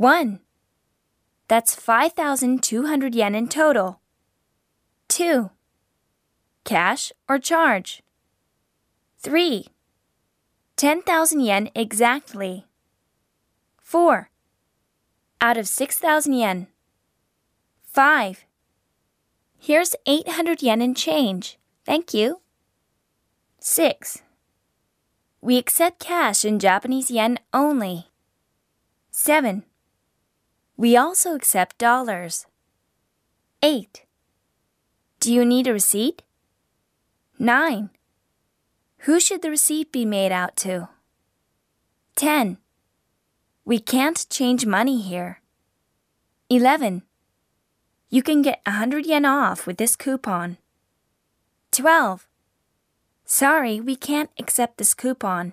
1. That's 5,200 yen in total. 2. Cash or charge? 3. 10,000 yen exactly. 4. Out of 6,000 yen. 5. Here's 800 yen in change. Thank you. 6. We accept cash in Japanese yen only. 7. We also accept dollars. 8. Do you need a receipt? 9. Who should the receipt be made out to? 10. We can't change money here. 11. You can get 100 yen off with this coupon. 12. Sorry, we can't accept this coupon.